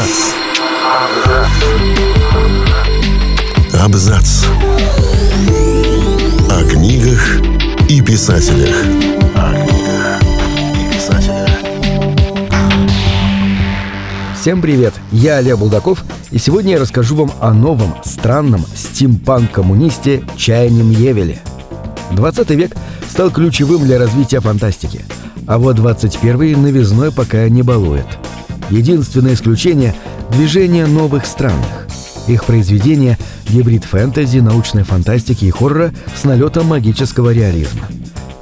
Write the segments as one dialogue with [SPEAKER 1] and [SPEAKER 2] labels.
[SPEAKER 1] Абзац. Абзац. О книгах и писателях. О книгах и писателях.
[SPEAKER 2] Всем привет! Я Олег Булдаков, и сегодня я расскажу вам о новом, странном стимпанк-коммунисте Чайне Мьевеле. 20 век стал ключевым для развития фантастики, а вот 21 новизной пока не балует. Единственное исключение – движение новых странных. Их произведения – гибрид фэнтези, научной фантастики и хоррора с налетом магического реализма.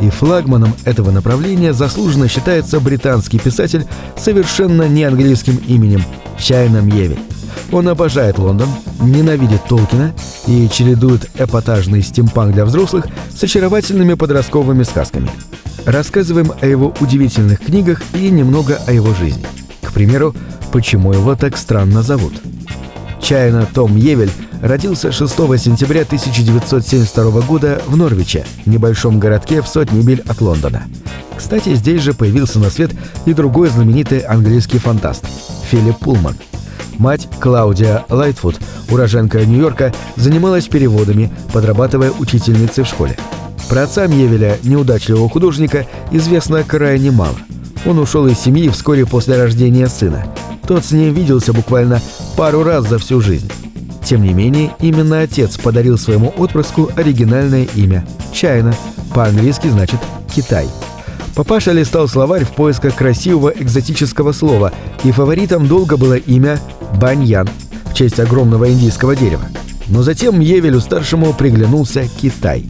[SPEAKER 2] И флагманом этого направления заслуженно считается британский писатель совершенно не английским именем Чайна Мьевель. Он обожает Лондон, ненавидит Толкина и чередует эпатажный стимпанк для взрослых с очаровательными подростковыми сказками. Рассказываем о его удивительных книгах и немного о его жизни. Примеру, почему его так странно зовут. Чайна Том Евель родился 6 сентября 1972 года в Норвиче, небольшом городке в сотни миль от Лондона. Кстати, здесь же появился на свет и другой знаменитый английский фантаст – Филипп Пулман. Мать Клаудия Лайтфуд, уроженка Нью-Йорка, занималась переводами, подрабатывая учительницей в школе. Про отца Мьевеля, неудачливого художника, известно крайне мало. Он ушел из семьи вскоре после рождения сына. Тот с ним виделся буквально пару раз за всю жизнь. Тем не менее, именно отец подарил своему отпрыску оригинальное имя – Чайна, по-английски значит «Китай». Папаша листал словарь в поисках красивого экзотического слова, и фаворитом долго было имя Баньян в честь огромного индийского дерева. Но затем Евелю-старшему приглянулся Китай.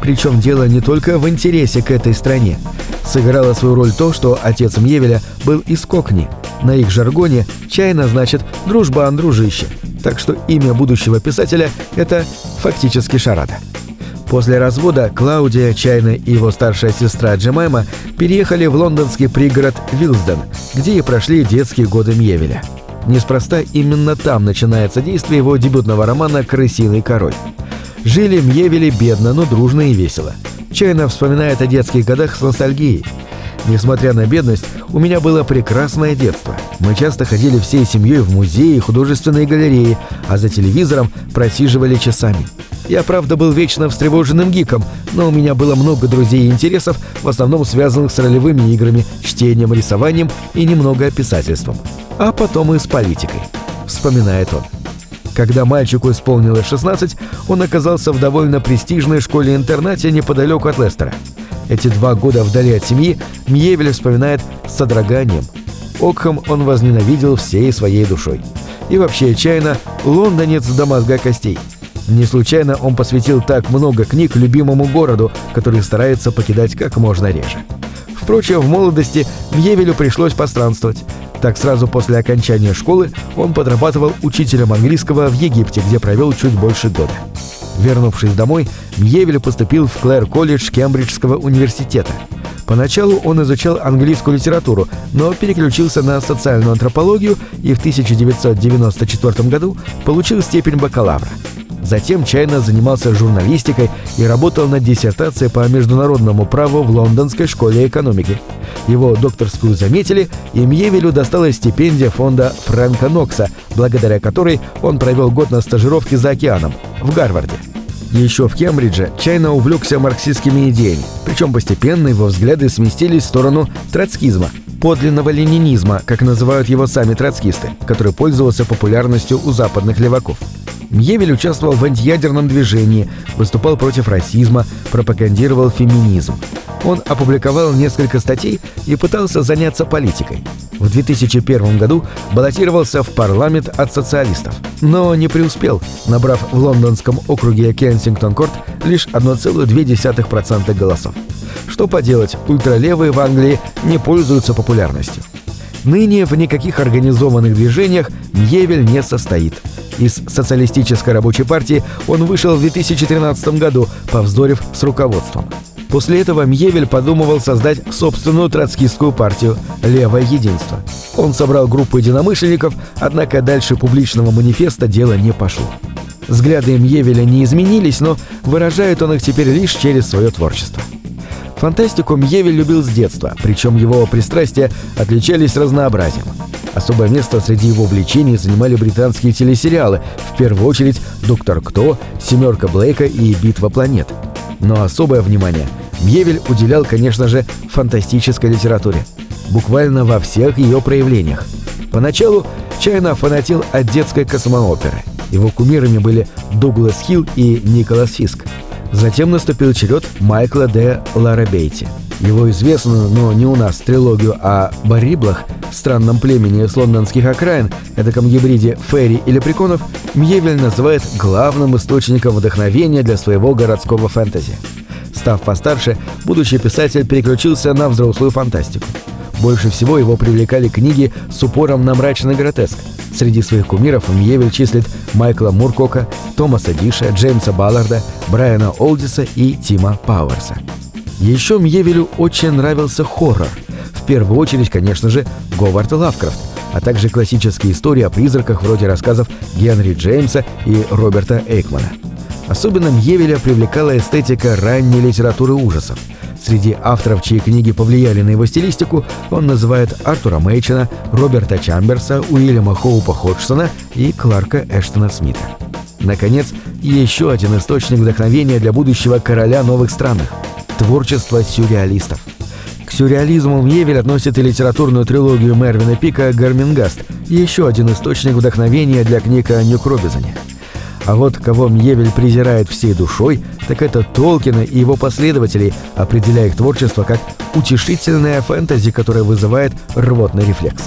[SPEAKER 2] Причем дело не только в интересе к этой стране. Сыграло свою роль то, что отец Мьевеля был из Кокни. На их жаргоне «чайна» значит «дружбан, дружище». Так что имя будущего писателя – это фактически шарада. После развода Клаудия, Чайна и его старшая сестра Джемайма переехали в лондонский пригород Вилсден, где и прошли детские годы Мьевеля. Неспроста именно там начинается действие его дебютного романа «Крысиный король». Жили Мьевели бедно, но дружно и весело. Чайна вспоминает о детских годах с ностальгией. Несмотря на бедность, у меня было прекрасное детство. Мы часто ходили всей семьей в музеи и художественные галереи, а за телевизором просиживали часами. Я, правда, был вечно встревоженным гиком, но у меня было много друзей и интересов, в основном связанных с ролевыми играми, чтением, рисованием и немного писательством. А потом и с политикой. Вспоминает он. Когда мальчику исполнилось 16, он оказался в довольно престижной школе-интернате неподалеку от Лестера. Эти два года вдали от семьи Мьевель вспоминает с содроганием. Окхам он возненавидел всей своей душой. И вообще, чайно, лондонец до мозга костей. Не случайно он посвятил так много книг любимому городу, который старается покидать как можно реже. Впрочем, в молодости Мьевелю пришлось постранствовать. Так сразу после окончания школы он подрабатывал учителем английского в Египте, где провел чуть больше года. Вернувшись домой, Мьевель поступил в Клэр-колледж Кембриджского университета. Поначалу он изучал английскую литературу, но переключился на социальную антропологию и в 1994 году получил степень бакалавра. Затем Чайна занимался журналистикой и работал над диссертацией по международному праву в Лондонской школе экономики. Его докторскую заметили, и Мьевелю досталась стипендия фонда Фрэнка Нокса, благодаря которой он провел год на стажировке за океаном, в Гарварде. Еще в Кембридже Чайна увлекся марксистскими идеями, причем постепенно его взгляды сместились в сторону троцкизма, подлинного ленинизма, как называют его сами троцкисты, который пользовался популярностью у западных леваков. Мьевель участвовал в антиядерном движении, выступал против расизма, пропагандировал феминизм. Он опубликовал несколько статей и пытался заняться политикой. В 2001 году баллотировался в парламент от социалистов, но не преуспел, набрав в лондонском округе Кенсингтон-Корт лишь 1,2% голосов. Что поделать, ультралевые в Англии не пользуются популярностью. Ныне в никаких организованных движениях Мьевель не состоит. Из социалистической рабочей партии он вышел в 2013 году, повздорив с руководством. После этого Мьевель подумывал создать собственную троцкистскую партию «Левое единство». Он собрал группу единомышленников, однако дальше публичного манифеста дело не пошло. Взгляды Мьевеля не изменились, но выражает он их теперь лишь через свое творчество. Фантастику Мьевель любил с детства, причем его пристрастия отличались разнообразием. Особое место среди его увлечений занимали британские телесериалы, в первую очередь «Доктор Кто», «Семерка Блейка» и «Битва планет». Но особое внимание Мьевель уделял, конечно же, фантастической литературе. Буквально во всех ее проявлениях. Поначалу Чайна фанатил от детской космооперы. Его кумирами были Дуглас Хилл и Николас Фиск. Затем наступил черед Майкла Д. Ларабейти. Его известную, но не у нас, трилогию о Бариблах, странном племени с лондонских окраин, эдаком гибриде фейри и лепреконов, Мьевель называет главным источником вдохновения для своего городского фэнтези. Став постарше, будущий писатель переключился на взрослую фантастику. Больше всего его привлекали книги с упором на мрачный гротеск. Среди своих кумиров Мьевель числит Майкла Муркока, Томаса Диша, Джеймса Балларда, Брайана Олдиса и Тима Пауэрса. Еще Мьевелю очень нравился хоррор. В первую очередь, конечно же, Говард Лавкрафт, а также классические истории о призраках вроде рассказов Генри Джеймса и Роберта Эйкмана. Особенно Мьевеля привлекала эстетика ранней литературы ужасов. Среди авторов, чьи книги повлияли на его стилистику, он называет Артура Мейчена, Роберта Чамберса, Уильяма Хоупа Ходжсона и Кларка Эштона Смита. Наконец, еще один источник вдохновения для будущего короля новых странных – творчество сюрреалистов. К сюрреализму Мьевиль относит и литературную трилогию Мервина Пика «Горменгаст», еще один источник вдохновения для книг о Нью-Кробюзоне – а вот кого Мьевиль презирает всей душой, так это Толкина и его последователей, определяя их творчество как утешительное фэнтези, которое вызывает рвотный рефлекс.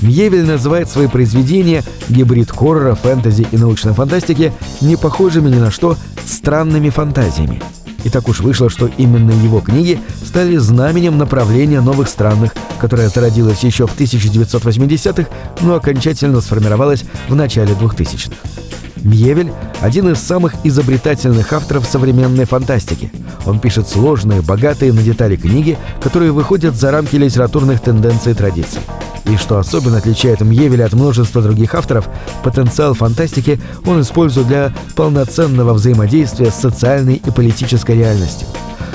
[SPEAKER 2] Мьевель называет свои произведения гибрид хоррора, фэнтези и научной фантастики не похожими ни на что странными фантазиями. И так уж вышло, что именно его книги стали знаменем направления новых странных, которое зародилось еще в 1980-х, но окончательно сформировалось в начале 2000-х. Мьевель – один из самых изобретательных авторов современной фантастики. Он пишет сложные, богатые на детали книги, которые выходят за рамки литературных тенденций и традиций. И что особенно отличает Мьевеля от множества других авторов, потенциал фантастики он использует для полноценного взаимодействия с социальной и политической реальностью.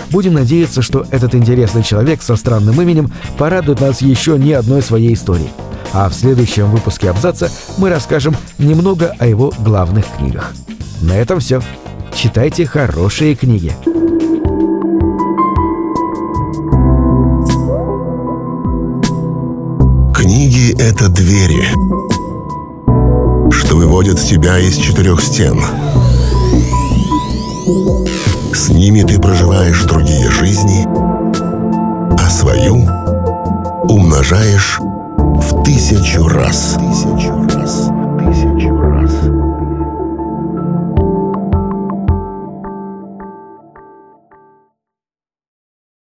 [SPEAKER 2] Будем надеяться, что этот интересный человек со странным именем порадует нас еще не одной своей историей. А в следующем выпуске абзаца мы расскажем немного о его главных книгах. На этом все. Читайте хорошие книги.
[SPEAKER 1] Книги — это двери, что выводят тебя из четырех стен. С ними ты проживаешь другие жизни, а свою умножаешь тысячу раз. Тысячу раз. Тысячу раз.